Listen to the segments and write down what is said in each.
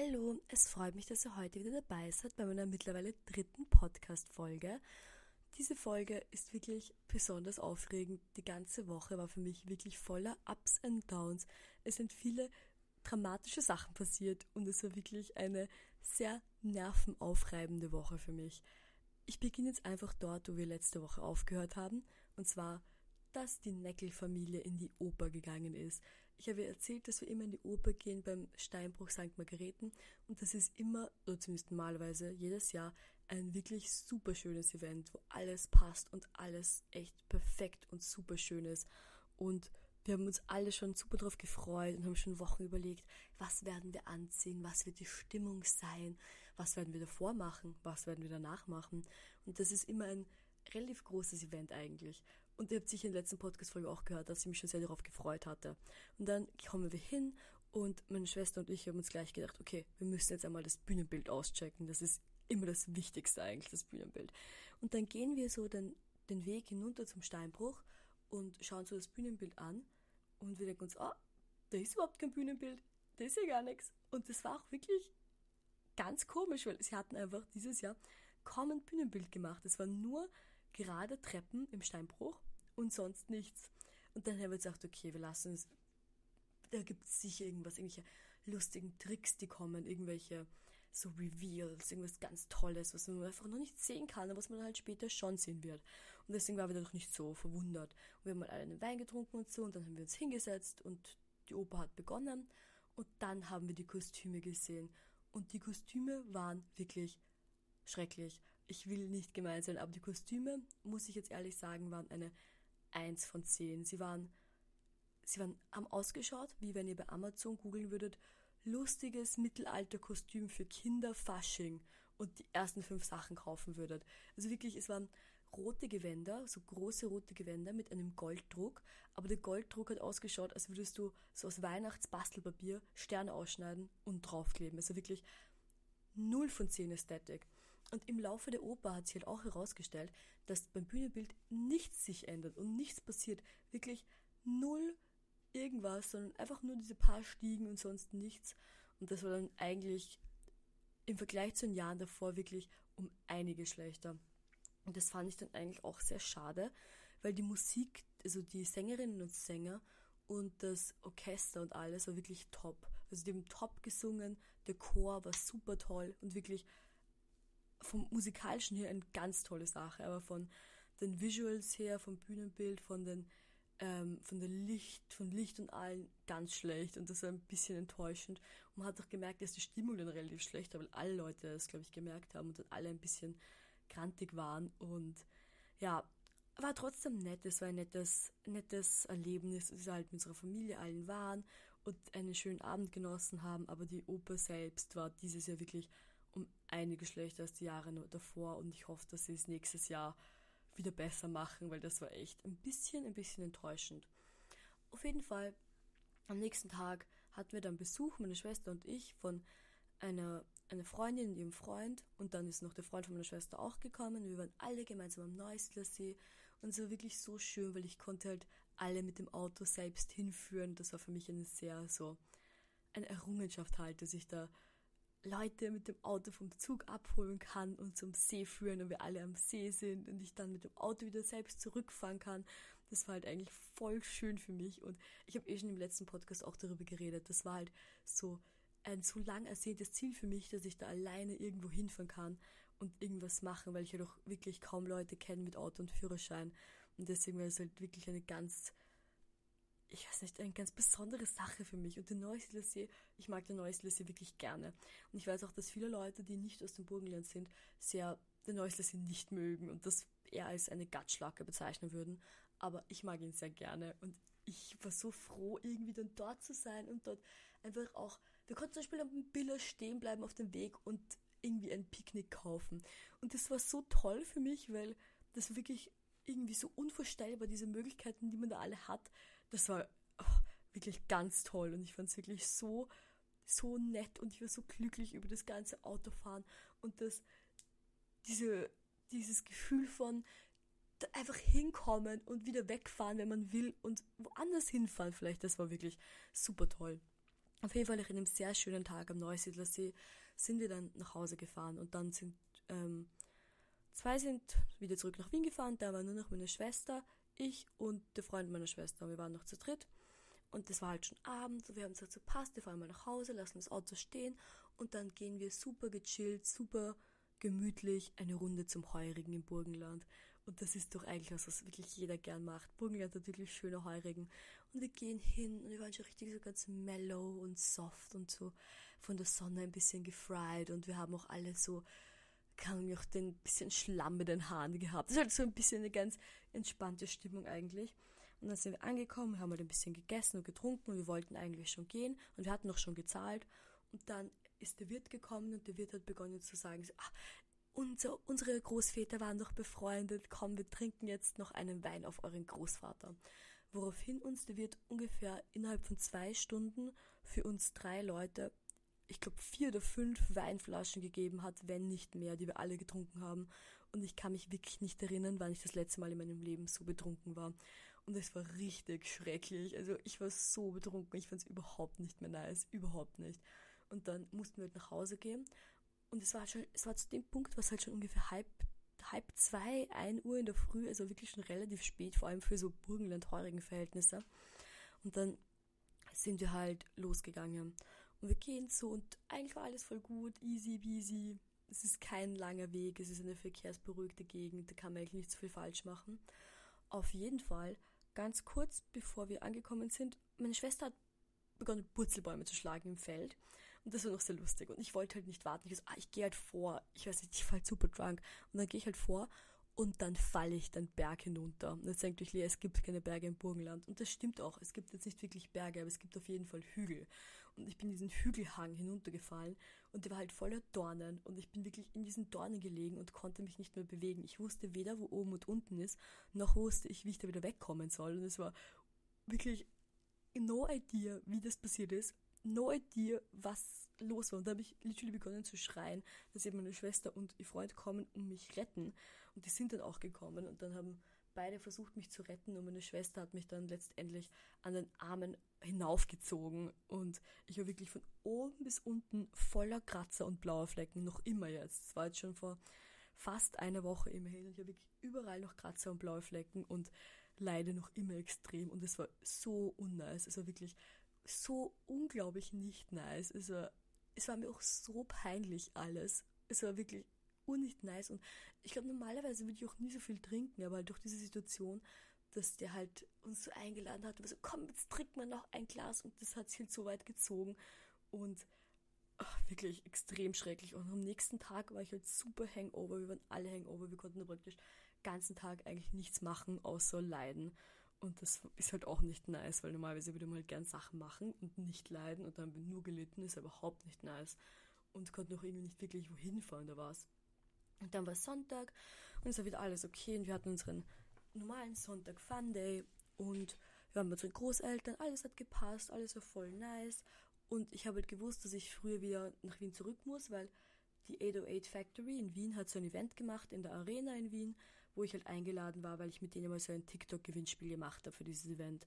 Hallo, es freut mich, dass ihr heute wieder dabei seid bei meiner mittlerweile dritten Podcast-Folge. Diese Folge ist wirklich besonders aufregend. Die ganze Woche war für mich wirklich voller Ups and Downs. Es sind viele dramatische Sachen passiert und es war wirklich eine sehr nervenaufreibende Woche für mich. Ich beginne jetzt einfach dort, wo wir letzte Woche aufgehört haben, und zwar, dass die Neckel-Familie in die Oper gegangen ist. Ich habe erzählt, dass wir immer in die Oper gehen beim Steinbruch St. Margareten und das ist immer, oder zumindest normalerweise, jedes Jahr ein wirklich super schönes Event, wo alles passt und alles echt perfekt und super schön ist. Und wir haben uns alle schon super drauf gefreut und haben schon Wochen überlegt, was werden wir anziehen, was wird die Stimmung sein, was werden wir davor machen, was werden wir danach machen. Und das ist immer ein relativ großes Event eigentlich. Und ihr habt sicher in der letzten Podcast-Folge auch gehört, dass ich mich schon sehr darauf gefreut hatte. Und dann kommen wir hin und meine Schwester und ich haben uns gleich gedacht, okay, wir müssen jetzt einmal das Bühnenbild auschecken. Das ist immer das Wichtigste eigentlich, das Bühnenbild. Und dann gehen wir so den, den Weg hinunter zum Steinbruch und schauen so das Bühnenbild an und wir denken uns, ah, da ist überhaupt kein Bühnenbild, da ist ja gar nichts. Und das war auch wirklich ganz komisch, weil sie hatten einfach dieses Jahr kaum ein Bühnenbild gemacht. Es waren nur gerade Treppen im Steinbruch und sonst nichts. Und dann haben wir gesagt, okay, wir lassen es. Da gibt es sicher irgendwas, irgendwelche lustigen Tricks, die kommen, irgendwelche so Reveals, irgendwas ganz Tolles, was man einfach noch nicht sehen kann, aber was man halt später schon sehen wird. Und deswegen waren wir noch nicht so verwundert. Und wir haben mal alle einen Wein getrunken und so, und dann haben wir uns hingesetzt und die Oper hat begonnen. Und dann haben wir die Kostüme gesehen. Und die Kostüme waren wirklich schrecklich. Ich will nicht gemein sein, aber die Kostüme, muss ich jetzt ehrlich sagen, waren eine 1 von 10. Sie waren, sie waren, haben ausgeschaut, wie wenn ihr bei Amazon googeln würdet, lustiges Mittelalter-Kostüm für Kinder Fasching und die ersten fünf Sachen kaufen würdet. Also wirklich, es waren rote Gewänder, so große rote Gewänder mit einem Golddruck, aber der Golddruck hat ausgeschaut, als würdest du so aus Weihnachtsbastelpapier Sterne ausschneiden und draufkleben. Also wirklich null von zehn Ästhetik. Und im Laufe der Oper hat sich halt auch herausgestellt, dass beim Bühnenbild nichts sich ändert und nichts passiert. Wirklich null irgendwas, sondern einfach nur diese paar Stiegen und sonst nichts. Und das war dann eigentlich im Vergleich zu den Jahren davor wirklich um einige schlechter. Und das fand ich dann eigentlich auch sehr schade, weil die Musik, also die Sängerinnen und Sänger und das Orchester und alles war wirklich top. Also die haben top gesungen, der Chor war super toll und wirklich vom musikalischen her eine ganz tolle Sache, aber von den Visuals her, vom Bühnenbild, von den ähm, von der Licht, von Licht und allen ganz schlecht und das war ein bisschen enttäuschend. Und man hat auch gemerkt, dass die Stimmung dann relativ schlecht war, weil alle Leute das, glaube ich, gemerkt haben und dann alle ein bisschen krantig waren und ja, war trotzdem nett. Es war ein nettes, nettes Erlebnis, dass wir halt mit unserer Familie allen waren und einen schönen Abend genossen haben, aber die Oper selbst war dieses Jahr wirklich einige schlechter als die Jahre davor und ich hoffe, dass sie es nächstes Jahr wieder besser machen, weil das war echt ein bisschen, ein bisschen enttäuschend. Auf jeden Fall, am nächsten Tag hatten wir dann Besuch, meine Schwester und ich, von einer, einer Freundin und ihrem Freund und dann ist noch der Freund von meiner Schwester auch gekommen. Wir waren alle gemeinsam am Neusiedler See und es war wirklich so schön, weil ich konnte halt alle mit dem Auto selbst hinführen. Das war für mich eine sehr so eine Errungenschaft halt, dass ich da Leute mit dem Auto vom Zug abholen kann und zum See führen und wir alle am See sind und ich dann mit dem Auto wieder selbst zurückfahren kann. Das war halt eigentlich voll schön für mich und ich habe eh schon im letzten Podcast auch darüber geredet. Das war halt so ein so lang ersehntes Ziel für mich, dass ich da alleine irgendwo hinfahren kann und irgendwas machen, weil ich ja doch wirklich kaum Leute kenne mit Auto und Führerschein. Und deswegen war es halt wirklich eine ganz ich weiß nicht, eine ganz besondere Sache für mich. Und den Neusiedler See, ich mag den Neusiedler See wirklich gerne. Und ich weiß auch, dass viele Leute, die nicht aus dem Burgenland sind, sehr den Neusiedler See nicht mögen und das eher als eine Gatschlacke bezeichnen würden. Aber ich mag ihn sehr gerne und ich war so froh, irgendwie dann dort zu sein und dort einfach auch, wir konnten zum Beispiel am Biller stehen bleiben auf dem Weg und irgendwie ein Picknick kaufen. Und das war so toll für mich, weil das wirklich irgendwie so unvorstellbar, diese Möglichkeiten, die man da alle hat das war oh, wirklich ganz toll und ich fand es wirklich so, so nett und ich war so glücklich über das ganze Autofahren und das, diese, dieses Gefühl von einfach hinkommen und wieder wegfahren, wenn man will und woanders hinfahren vielleicht, das war wirklich super toll. Auf jeden Fall nach einem sehr schönen Tag am Neusiedlersee sind wir dann nach Hause gefahren und dann sind ähm, zwei sind wieder zurück nach Wien gefahren, da war nur noch meine Schwester, ich und der Freund meiner Schwester. Wir waren noch zu dritt und das war halt schon Abend und wir haben gesagt, so passt, wir fahren mal nach Hause, lassen das Auto stehen und dann gehen wir super gechillt, super gemütlich eine Runde zum Heurigen im Burgenland. Und das ist doch eigentlich was, was wirklich jeder gern macht. Burgenland hat wirklich schöne Heurigen. Und wir gehen hin und wir waren schon richtig so ganz mellow und soft und so von der Sonne ein bisschen gefried und wir haben auch alle so, kann ich auch den bisschen Schlamm mit den Haaren gehabt. Das ist halt so ein bisschen eine ganz entspannte Stimmung eigentlich. Und dann sind wir angekommen, haben halt ein bisschen gegessen und getrunken und wir wollten eigentlich schon gehen und wir hatten auch schon gezahlt. Und dann ist der Wirt gekommen und der Wirt hat begonnen zu sagen, so, ah, unser, unsere Großväter waren doch befreundet, komm, wir trinken jetzt noch einen Wein auf euren Großvater. Woraufhin uns der Wirt ungefähr innerhalb von zwei Stunden für uns drei Leute, ich glaube vier oder fünf Weinflaschen gegeben hat, wenn nicht mehr, die wir alle getrunken haben. Und ich kann mich wirklich nicht erinnern, wann ich das letzte Mal in meinem Leben so betrunken war. Und es war richtig schrecklich. Also ich war so betrunken, ich fand es überhaupt nicht mehr nice, überhaupt nicht. Und dann mussten wir halt nach Hause gehen und es war schon, es war zu dem Punkt, was halt schon ungefähr halb, halb zwei, ein Uhr in der Früh, also wirklich schon relativ spät, vor allem für so burgenland-heurigen Verhältnisse. Und dann sind wir halt losgegangen. Und wir gehen so und eigentlich war alles voll gut, easy peasy. Es ist kein langer Weg, es ist eine verkehrsberuhigte Gegend, da kann man eigentlich nicht so viel falsch machen. Auf jeden Fall, ganz kurz bevor wir angekommen sind, meine Schwester hat begonnen, Purzelbäume zu schlagen im Feld. Und das war noch sehr lustig. Und ich wollte halt nicht warten. Ich so, ah, ich gehe halt vor. Ich weiß nicht, ich fall halt super drunk. Und dann gehe ich halt vor und dann falle ich den Berg hinunter. Und jetzt denkt euch es gibt keine Berge im Burgenland. Und das stimmt auch. Es gibt jetzt nicht wirklich Berge, aber es gibt auf jeden Fall Hügel. Und ich bin diesen Hügelhang hinuntergefallen und der war halt voller Dornen. Und ich bin wirklich in diesen Dornen gelegen und konnte mich nicht mehr bewegen. Ich wusste weder, wo oben und unten ist, noch wusste ich, wie ich da wieder wegkommen soll. Und es war wirklich no idea, wie das passiert ist no idea, was los war. Und da habe ich literally begonnen zu schreien, dass eben meine Schwester und ihr Freund kommen und mich retten. Und die sind dann auch gekommen und dann haben beide versucht, mich zu retten und meine Schwester hat mich dann letztendlich an den Armen hinaufgezogen und ich war wirklich von oben bis unten voller Kratzer und blauer Flecken, noch immer jetzt. Es war jetzt schon vor fast einer Woche immerhin. Ich habe wirklich überall noch Kratzer und blaue Flecken und leide noch immer extrem und es war so unnice. Es war wirklich so unglaublich nicht nice. Also, es war mir auch so peinlich alles. Es war wirklich unnicht nice. Und ich glaube, normalerweise würde ich auch nie so viel trinken, aber halt durch diese Situation, dass der halt uns so eingeladen hat, und so, komm, jetzt trinkt man noch ein Glas und das hat sich halt so weit gezogen. Und ach, wirklich extrem schrecklich. Und am nächsten Tag war ich halt super Hangover. Wir waren alle Hangover. Wir konnten praktisch den ganzen Tag eigentlich nichts machen, außer leiden. Und das ist halt auch nicht nice, weil normalerweise würde man halt gern Sachen machen und nicht leiden und dann haben nur gelitten, ist überhaupt nicht nice. Und konnten auch irgendwie nicht wirklich wohin fahren, da war's. Und dann war es Sonntag und es war wieder alles okay und wir hatten unseren normalen Sonntag Fun Day und wir waren bei unseren Großeltern, alles hat gepasst, alles war voll nice und ich habe halt gewusst, dass ich früher wieder nach Wien zurück muss, weil die 808 Factory in Wien hat so ein Event gemacht in der Arena in Wien wo ich halt eingeladen war, weil ich mit denen mal so ein TikTok-Gewinnspiel gemacht habe für dieses Event.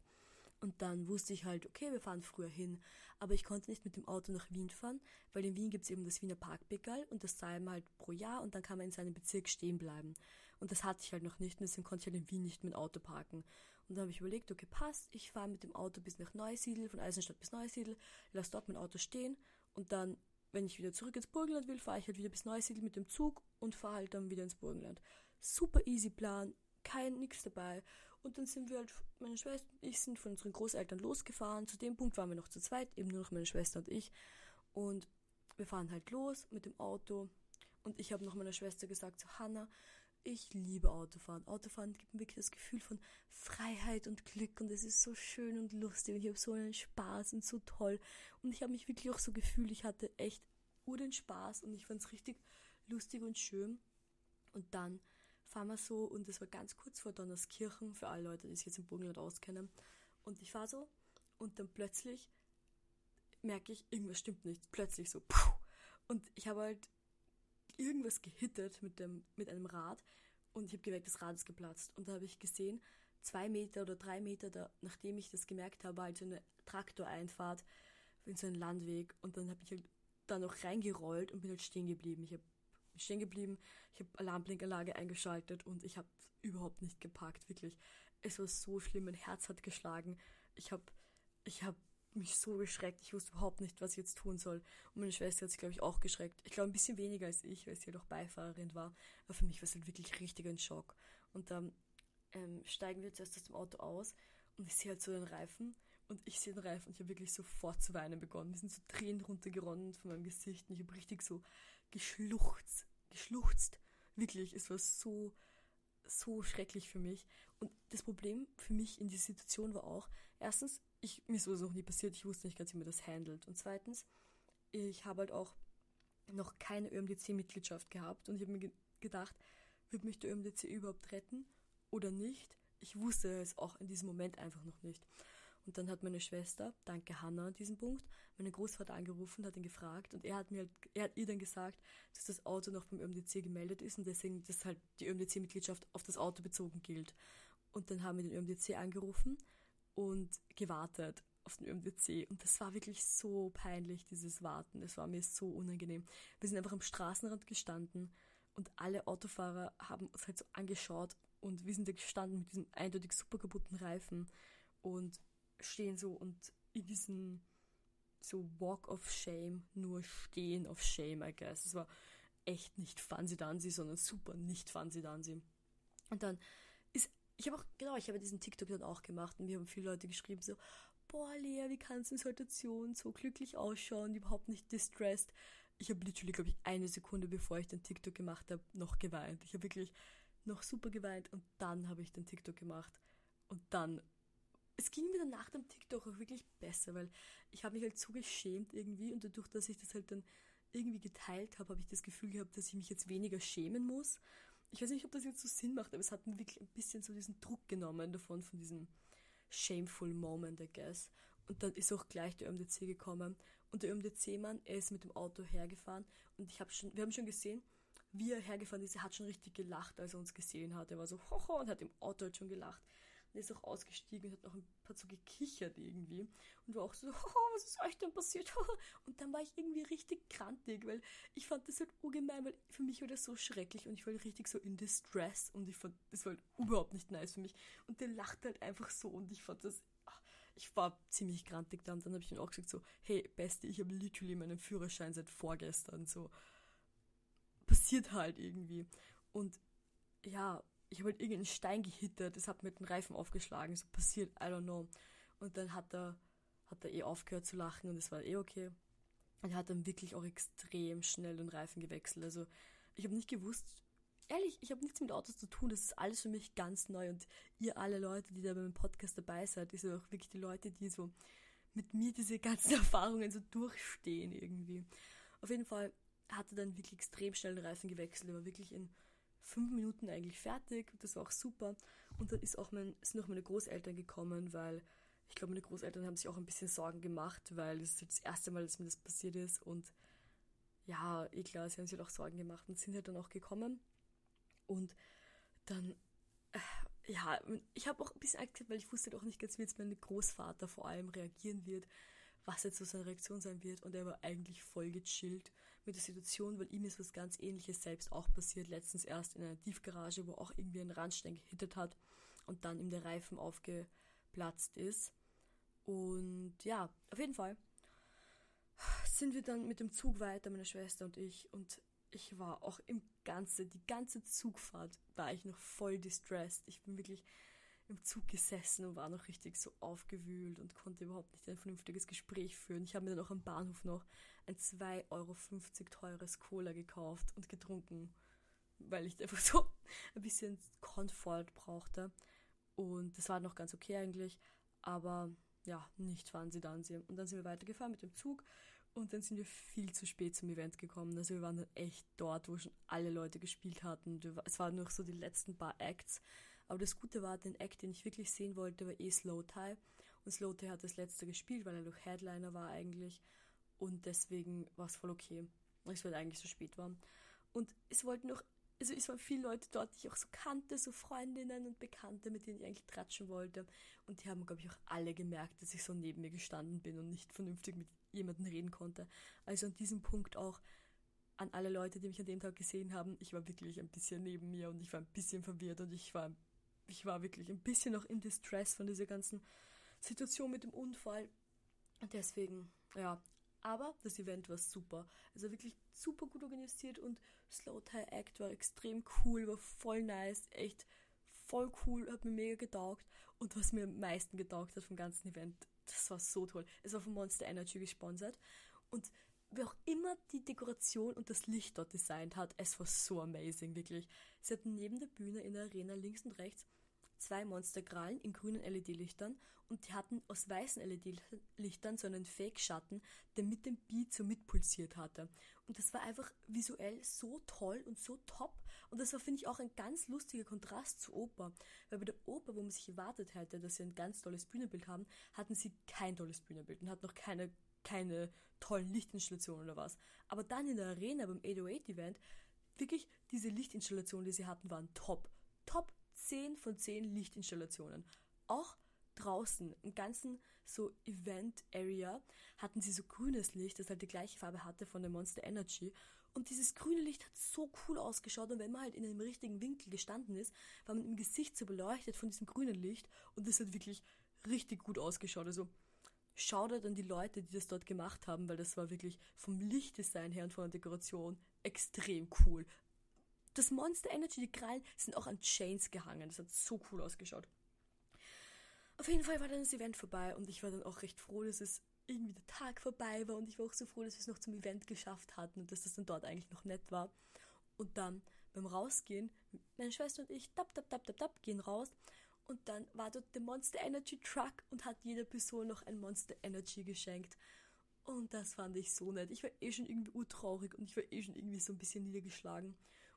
Und dann wusste ich halt, okay, wir fahren früher hin. Aber ich konnte nicht mit dem Auto nach Wien fahren, weil in Wien gibt es eben das Wiener Parkbegal und das zahlen wir halt pro Jahr und dann kann man in seinem Bezirk stehen bleiben. Und das hatte ich halt noch nicht und deswegen konnte ich halt in Wien nicht mit dem Auto parken. Und dann habe ich überlegt, okay, passt, ich fahre mit dem Auto bis nach Neusiedl, von Eisenstadt bis Neusiedl, lass dort mein Auto stehen und dann, wenn ich wieder zurück ins Burgenland will, fahre ich halt wieder bis Neusiedl mit dem Zug und fahre halt dann wieder ins Burgenland super easy Plan, kein nix dabei. Und dann sind wir halt, meine Schwester und ich sind von unseren Großeltern losgefahren. Zu dem Punkt waren wir noch zu zweit, eben nur noch meine Schwester und ich. Und wir fahren halt los mit dem Auto. Und ich habe noch meiner Schwester gesagt, so Hannah, ich liebe Autofahren. Autofahren gibt mir wirklich das Gefühl von Freiheit und Glück und es ist so schön und lustig und ich habe so einen Spaß und so toll. Und ich habe mich wirklich auch so gefühlt, ich hatte echt ur den Spaß und ich fand es richtig lustig und schön. Und dann fahren wir so und das war ganz kurz vor Donnerskirchen, für alle Leute, die sich jetzt im Burgenland auskennen. Und ich fahre so und dann plötzlich merke ich, irgendwas stimmt nicht. Plötzlich so, puh. Und ich habe halt irgendwas gehittet mit, dem, mit einem Rad und ich habe gemerkt, das Rad ist geplatzt. Und da habe ich gesehen, zwei Meter oder drei Meter, da, nachdem ich das gemerkt habe, halt so eine Traktoreinfahrt, in so einen Landweg und dann habe ich halt da noch reingerollt und bin halt stehen geblieben. Ich habe stehen geblieben, ich habe Alarmblinkanlage eingeschaltet und ich habe überhaupt nicht geparkt, wirklich. Es war so schlimm, mein Herz hat geschlagen. Ich habe ich habe mich so geschreckt, ich wusste überhaupt nicht, was ich jetzt tun soll. Und meine Schwester hat sich, glaube ich, auch geschreckt. Ich glaube, ein bisschen weniger als ich, weil sie ja halt doch Beifahrerin war. Aber für mich war es halt wirklich richtig ein Schock. Und dann ähm, steigen wir zuerst aus dem Auto aus und ich sehe halt so den Reifen und ich sehe den Reifen und ich habe wirklich sofort zu weinen begonnen. Wir sind so Tränen runtergeronnen von meinem Gesicht und ich habe richtig so geschluchzt, geschluchzt. Wirklich, es war so, so schrecklich für mich. Und das Problem für mich in dieser Situation war auch, erstens, ich, mir ist sowas noch nie passiert, ich wusste nicht ganz, wie man das handelt. Und zweitens, ich habe halt auch noch keine ÖMDC-Mitgliedschaft gehabt und ich habe mir ge gedacht, wird mich der ÖMDC überhaupt retten oder nicht? Ich wusste es auch in diesem Moment einfach noch nicht. Und dann hat meine Schwester, danke Hannah an diesem Punkt, meinen Großvater angerufen, hat ihn gefragt und er hat mir halt, er hat ihr dann gesagt, dass das Auto noch beim ÖMDC gemeldet ist und deswegen, dass halt die ÖMDC-Mitgliedschaft auf das Auto bezogen gilt. Und dann haben wir den ÖMDC angerufen und gewartet auf den ÖMDC und das war wirklich so peinlich, dieses Warten. Es war mir so unangenehm. Wir sind einfach am Straßenrand gestanden und alle Autofahrer haben uns halt so angeschaut und wir sind da gestanden mit diesem eindeutig super kaputten Reifen und stehen so und in diesem so Walk of Shame, nur stehen of Shame, I guess. Es war echt nicht fancy dancy, sondern super nicht fancy dancy. Und dann ist, ich habe auch, genau, ich habe diesen TikTok dann auch gemacht und mir haben viele Leute geschrieben so, boah Lea, wie kannst du in Situation so glücklich ausschauen, überhaupt nicht distressed. Ich habe literally, glaube ich, eine Sekunde bevor ich den TikTok gemacht habe, noch geweint. Ich habe wirklich noch super geweint und dann habe ich den TikTok gemacht und dann es ging mir dann nach dem TikTok auch wirklich besser, weil ich habe mich halt so geschämt irgendwie und dadurch, dass ich das halt dann irgendwie geteilt habe, habe ich das Gefühl gehabt, dass ich mich jetzt weniger schämen muss. Ich weiß nicht, ob das jetzt so Sinn macht, aber es hat mir wirklich ein bisschen so diesen Druck genommen davon, von diesem shameful Moment, I guess. Und dann ist auch gleich der ÖMDC gekommen. Und der ÖMDC-Mann, er ist mit dem Auto hergefahren und ich habe schon, wir haben schon gesehen, wie er hergefahren ist, er hat schon richtig gelacht, als er uns gesehen hat. Er war so, hoho, und hat im Auto halt schon gelacht. Und ist auch ausgestiegen und hat noch ein paar so gekichert irgendwie. Und war auch so, oh, was ist euch denn passiert? Und dann war ich irgendwie richtig krantig, weil ich fand das halt ungemein, weil für mich war das so schrecklich und ich war richtig so in Distress und ich fand, das war halt überhaupt nicht nice für mich. Und der lacht halt einfach so und ich fand das, ach, ich war ziemlich krantig dann. Dann habe ich ihm auch gesagt so, hey, Beste, ich habe literally meinen Führerschein seit vorgestern, so. Passiert halt irgendwie. Und ja, ich habe halt irgendeinen Stein gehittert, das hat mit dem Reifen aufgeschlagen, so passiert, I don't know. Und dann hat er, hat er eh aufgehört zu lachen und es war eh okay. Und er hat dann wirklich auch extrem schnell den Reifen gewechselt. Also ich habe nicht gewusst, ehrlich, ich habe nichts mit Autos zu tun, das ist alles für mich ganz neu. Und ihr alle Leute, die da beim Podcast dabei seid, ist ja auch wirklich die Leute, die so mit mir diese ganzen Erfahrungen so durchstehen irgendwie. Auf jeden Fall hat er dann wirklich extrem schnell den Reifen gewechselt. Er war wirklich in fünf Minuten eigentlich fertig. Das war auch super. Und dann ist auch mein, sind auch meine Großeltern gekommen, weil ich glaube, meine Großeltern haben sich auch ein bisschen Sorgen gemacht, weil es ist das erste Mal, dass mir das passiert ist. Und ja, eh klar, sie haben sich halt auch Sorgen gemacht und sind halt dann auch gekommen. Und dann, äh, ja, ich habe auch ein bisschen Angst weil ich wusste halt auch nicht ganz, wie jetzt mein Großvater vor allem reagieren wird, was jetzt so seine Reaktion sein wird. Und er war eigentlich voll gechillt mit der Situation, weil ihm ist was ganz ähnliches selbst auch passiert, letztens erst in einer Tiefgarage, wo auch irgendwie ein Randstein gehittet hat und dann ihm der Reifen aufgeplatzt ist. Und ja, auf jeden Fall sind wir dann mit dem Zug weiter, meine Schwester und ich. Und ich war auch im Ganze, die ganze Zugfahrt war ich noch voll distressed. Ich bin wirklich im Zug gesessen und war noch richtig so aufgewühlt und konnte überhaupt nicht ein vernünftiges Gespräch führen. Ich habe mir dann auch am Bahnhof noch ein 2,50 Euro teures Cola gekauft und getrunken, weil ich einfach so ein bisschen Komfort brauchte. Und das war noch ganz okay eigentlich, aber ja, nicht fahren sie dann. Und dann sind wir weitergefahren mit dem Zug und dann sind wir viel zu spät zum Event gekommen. Also wir waren dann echt dort, wo schon alle Leute gespielt hatten. Es waren noch so die letzten paar Acts. Aber das Gute war, den Act, den ich wirklich sehen wollte, war eh Slow Tie. Und Slow Tie hat das letzte gespielt, weil er noch Headliner war eigentlich. Und deswegen war es voll okay, es halt eigentlich so spät war. Und es wollten noch, also es waren viele Leute dort, die ich auch so kannte, so Freundinnen und Bekannte, mit denen ich eigentlich tratschen wollte. Und die haben, glaube ich, auch alle gemerkt, dass ich so neben mir gestanden bin und nicht vernünftig mit jemanden reden konnte. Also an diesem Punkt auch an alle Leute, die mich an dem Tag gesehen haben, ich war wirklich ein bisschen neben mir und ich war ein bisschen verwirrt und ich war, ich war wirklich ein bisschen noch in Distress von dieser ganzen Situation mit dem Unfall. Deswegen, ja, aber das Event war super. Also wirklich super gut organisiert und Slow Tie Act war extrem cool, war voll nice, echt voll cool, hat mir mega getaugt. Und was mir am meisten getaugt hat vom ganzen Event, das war so toll. Es war von Monster Energy gesponsert. Und wer auch immer die Dekoration und das Licht dort designt hat, es war so amazing, wirklich. Sie hatten neben der Bühne in der Arena links und rechts zwei Monsterkrallen in grünen LED-Lichtern und die hatten aus weißen LED-Lichtern so einen Fake-Schatten, der mit dem Beat so mitpulsiert hatte. Und das war einfach visuell so toll und so top. Und das war, finde ich, auch ein ganz lustiger Kontrast zur Oper. Weil bei der Oper, wo man sich erwartet hätte, dass sie ein ganz tolles Bühnenbild haben, hatten sie kein tolles Bühnenbild und hatten noch keine, keine tollen Lichtinstallationen oder was. Aber dann in der Arena beim 808-Event, wirklich diese Lichtinstallationen, die sie hatten, waren top. Top 10 von 10 Lichtinstallationen. Auch draußen im ganzen so Event Area hatten sie so grünes Licht, das halt die gleiche Farbe hatte von der Monster Energy. Und dieses grüne Licht hat so cool ausgeschaut und wenn man halt in einem richtigen Winkel gestanden ist, war man im Gesicht so beleuchtet von diesem grünen Licht und das hat wirklich richtig gut ausgeschaut. Also schaut an die Leute, die das dort gemacht haben, weil das war wirklich vom Lichtdesign her und von der Dekoration extrem cool. Das Monster Energy, die Krallen, sind auch an Chains gehangen. Das hat so cool ausgeschaut. Auf jeden Fall war dann das Event vorbei und ich war dann auch recht froh, dass es irgendwie der Tag vorbei war und ich war auch so froh, dass wir es noch zum Event geschafft hatten und dass das dann dort eigentlich noch nett war. Und dann beim Rausgehen, meine Schwester und ich, tap, tap, tap, tap, tap, gehen raus und dann war dort der Monster Energy Truck und hat jeder Person noch ein Monster Energy geschenkt. Und das fand ich so nett. Ich war eh schon irgendwie urtraurig und ich war eh schon irgendwie so ein bisschen niedergeschlagen.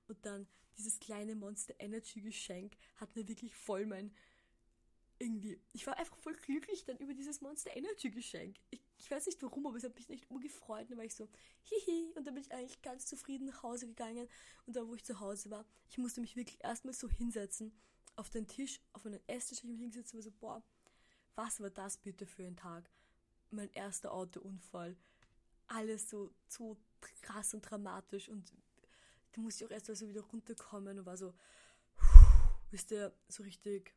Und dann dieses kleine Monster Energy Geschenk hat mir wirklich voll mein irgendwie, ich war einfach voll glücklich dann über dieses Monster Energy Geschenk. Ich, ich weiß nicht warum, aber es hat mich nicht umgefreut. Dann war ich so, hihi, und dann bin ich eigentlich ganz zufrieden nach Hause gegangen. Und dann, wo ich zu Hause war, ich musste mich wirklich erstmal so hinsetzen, auf den Tisch, auf einen Esstisch, ich mich hingesetzt und so, boah, was war das bitte für ein Tag? Mein erster Autounfall. Alles so, so krass und dramatisch und da musste ich auch erst mal so wieder runterkommen und war so, wisst ihr, so richtig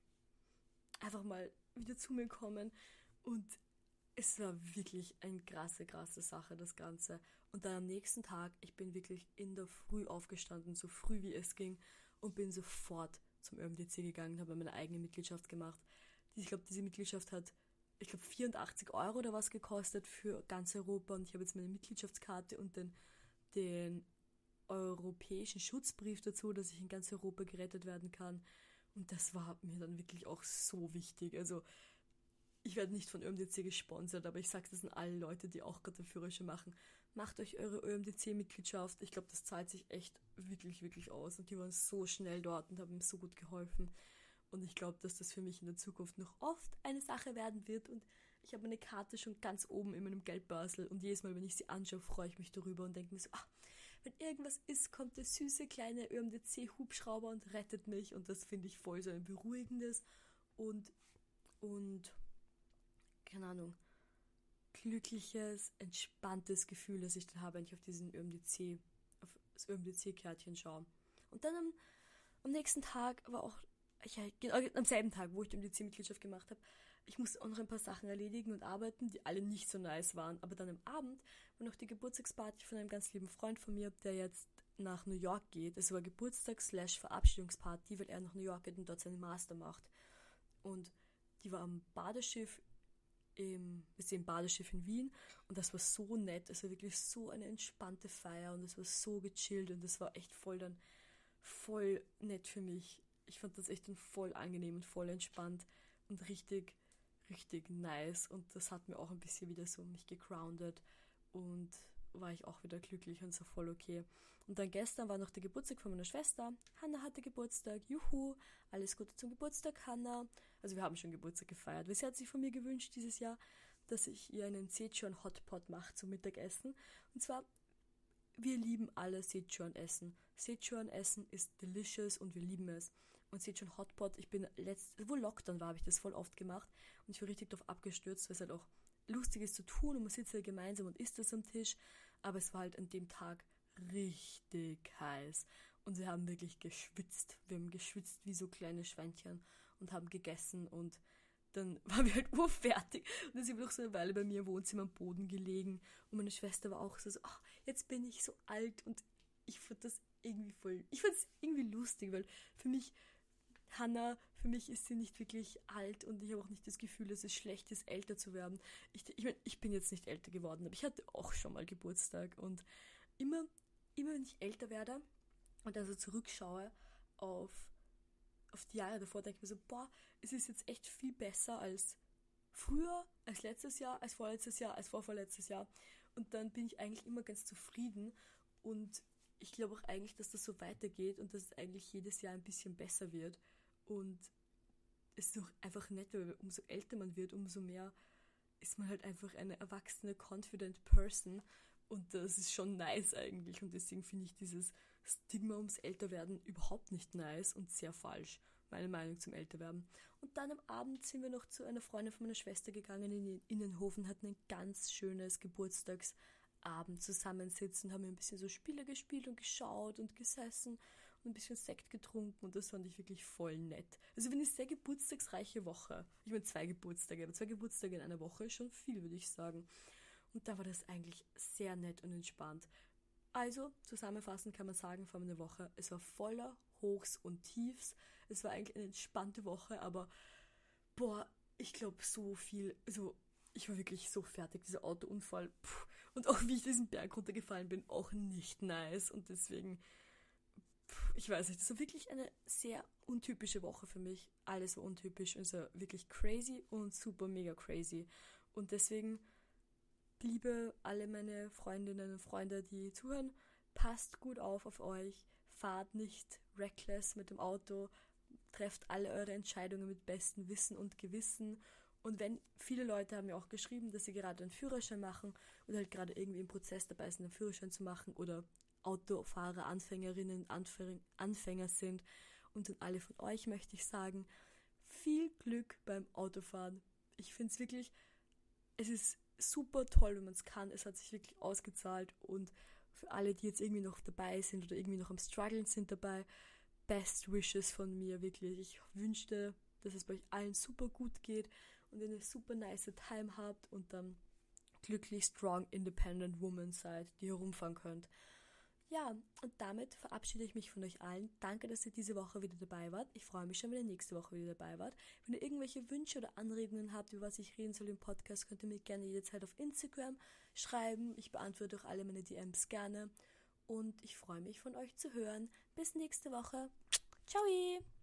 einfach mal wieder zu mir kommen. Und es war wirklich eine krasse, krasse Sache, das Ganze. Und dann am nächsten Tag, ich bin wirklich in der Früh aufgestanden, so früh wie es ging, und bin sofort zum ÖMDC gegangen, habe meine eigene Mitgliedschaft gemacht. Ich glaube, diese Mitgliedschaft hat, ich glaube, 84 Euro oder was gekostet für ganz Europa. Und ich habe jetzt meine Mitgliedschaftskarte und den, den europäischen Schutzbrief dazu, dass ich in ganz Europa gerettet werden kann. Und das war mir dann wirklich auch so wichtig. Also ich werde nicht von ÖMDC gesponsert, aber ich sage das an alle Leute, die auch gerade den Führerschein machen. Macht euch eure ÖMDC-Mitgliedschaft. Ich glaube, das zahlt sich echt wirklich, wirklich aus. Und die waren so schnell dort und haben mir so gut geholfen. Und ich glaube, dass das für mich in der Zukunft noch oft eine Sache werden wird. Und ich habe meine Karte schon ganz oben in meinem Geldbörsel. Und jedes Mal, wenn ich sie anschaue, freue ich mich darüber und denke mir so, ach, wenn irgendwas ist, kommt der süße kleine ÖMDC-Hubschrauber und rettet mich. Und das finde ich voll so ein beruhigendes und, und, keine Ahnung, glückliches, entspanntes Gefühl, das ich dann habe, wenn ich auf diesen ÖMDC, auf das ÖMDC-Kärtchen schaue. Und dann am, am nächsten Tag war auch, ja, genau, am selben Tag, wo ich die ÖMDC-Mitgliedschaft gemacht habe, ich musste auch noch ein paar Sachen erledigen und arbeiten, die alle nicht so nice waren. Aber dann am Abend war noch die Geburtstagsparty von einem ganz lieben Freund von mir, der jetzt nach New York geht. Es war Geburtstags-Verabschiedungsparty, weil er nach New York geht und dort seinen Master macht. Und die war am Badeschiff im, ist im Badeschiff in Wien und das war so nett. Es war wirklich so eine entspannte Feier und es war so gechillt und es war echt voll dann voll nett für mich. Ich fand das echt voll angenehm und voll entspannt und richtig richtig nice und das hat mir auch ein bisschen wieder so mich gegroundet und war ich auch wieder glücklich und so voll okay. Und dann gestern war noch der Geburtstag von meiner Schwester. Hanna hatte Geburtstag. Juhu, alles Gute zum Geburtstag, Hanna. Also wir haben schon Geburtstag gefeiert. Sie hat sich von mir gewünscht dieses Jahr, dass ich ihr einen Sichuan Hotpot mache zum Mittagessen. Und zwar, wir lieben alle Sichuan Essen. Sichuan Essen ist delicious und wir lieben es und schon Hotpot. Ich bin letzt, wo Lockdown war, habe ich das voll oft gemacht und ich war richtig darauf abgestürzt, weil es halt auch Lustiges zu tun und man sitzt ja gemeinsam und isst das am Tisch. Aber es war halt an dem Tag richtig heiß. Und wir haben wirklich geschwitzt. Wir haben geschwitzt wie so kleine Schweinchen und haben gegessen und dann waren wir halt urfertig. Und dann sind wir noch so eine Weile bei mir im Wohnzimmer am Boden gelegen. Und meine Schwester war auch so, so ach, jetzt bin ich so alt. Und ich fand das irgendwie voll, ich fand es irgendwie lustig, weil für mich, Hannah, für mich ist sie nicht wirklich alt und ich habe auch nicht das Gefühl, dass es schlecht ist, älter zu werden. Ich, ich, mein, ich bin jetzt nicht älter geworden, aber ich hatte auch schon mal Geburtstag und immer, immer wenn ich älter werde und also zurückschaue auf, auf die Jahre davor, denke ich mir so, boah, es ist jetzt echt viel besser als früher, als letztes Jahr, als vorletztes Jahr, als vorvorletztes Jahr. Und dann bin ich eigentlich immer ganz zufrieden und ich glaube auch eigentlich, dass das so weitergeht und dass es eigentlich jedes Jahr ein bisschen besser wird. Und es ist auch einfach nett, weil umso älter man wird, umso mehr ist man halt einfach eine erwachsene, confident Person. Und das ist schon nice eigentlich. Und deswegen finde ich dieses Stigma ums Älterwerden überhaupt nicht nice und sehr falsch. Meine Meinung zum Älterwerden. Und dann am Abend sind wir noch zu einer Freundin von meiner Schwester gegangen in den Innenhof hatten ein ganz schönes Geburtstagsabend zusammensitzen, haben ein bisschen so Spiele gespielt und geschaut und gesessen und ein bisschen Sekt getrunken und das fand ich wirklich voll nett. Also eine sehr geburtstagsreiche Woche. Ich meine zwei Geburtstage, aber zwei Geburtstage in einer Woche ist schon viel, würde ich sagen. Und da war das eigentlich sehr nett und entspannt. Also, zusammenfassend kann man sagen, vor einer Woche, es war voller Hochs und Tiefs. Es war eigentlich eine entspannte Woche, aber boah, ich glaube so viel, also ich war wirklich so fertig, dieser Autounfall. Puh. Und auch wie ich diesen Berg runtergefallen bin, auch nicht nice. Und deswegen, ich weiß nicht, das war wirklich eine sehr untypische Woche für mich. Alles war untypisch und es war wirklich crazy und super mega crazy. Und deswegen liebe alle meine Freundinnen und Freunde, die zuhören, passt gut auf auf euch, fahrt nicht reckless mit dem Auto, trefft alle eure Entscheidungen mit bestem Wissen und Gewissen. Und wenn viele Leute haben mir auch geschrieben, dass sie gerade einen Führerschein machen oder halt gerade irgendwie im Prozess dabei sind, einen Führerschein zu machen oder Autofahrer, Anfängerinnen, Anfänger, sind. Und an alle von euch möchte ich sagen, viel Glück beim Autofahren. Ich finde es wirklich, es ist super toll, wenn man es kann. Es hat sich wirklich ausgezahlt und für alle, die jetzt irgendwie noch dabei sind oder irgendwie noch am Struggeln sind dabei, Best Wishes von mir, wirklich. Ich wünschte, dass es bei euch allen super gut geht und ihr eine super nice Time habt und dann glücklich, strong, independent Woman seid, die herumfahren könnt. Ja, und damit verabschiede ich mich von euch allen. Danke, dass ihr diese Woche wieder dabei wart. Ich freue mich schon, wenn ihr nächste Woche wieder dabei wart. Wenn ihr irgendwelche Wünsche oder Anregungen habt, über was ich reden soll im Podcast, könnt ihr mir gerne jederzeit auf Instagram schreiben. Ich beantworte auch alle meine DMs gerne. Und ich freue mich von euch zu hören. Bis nächste Woche. Ciao!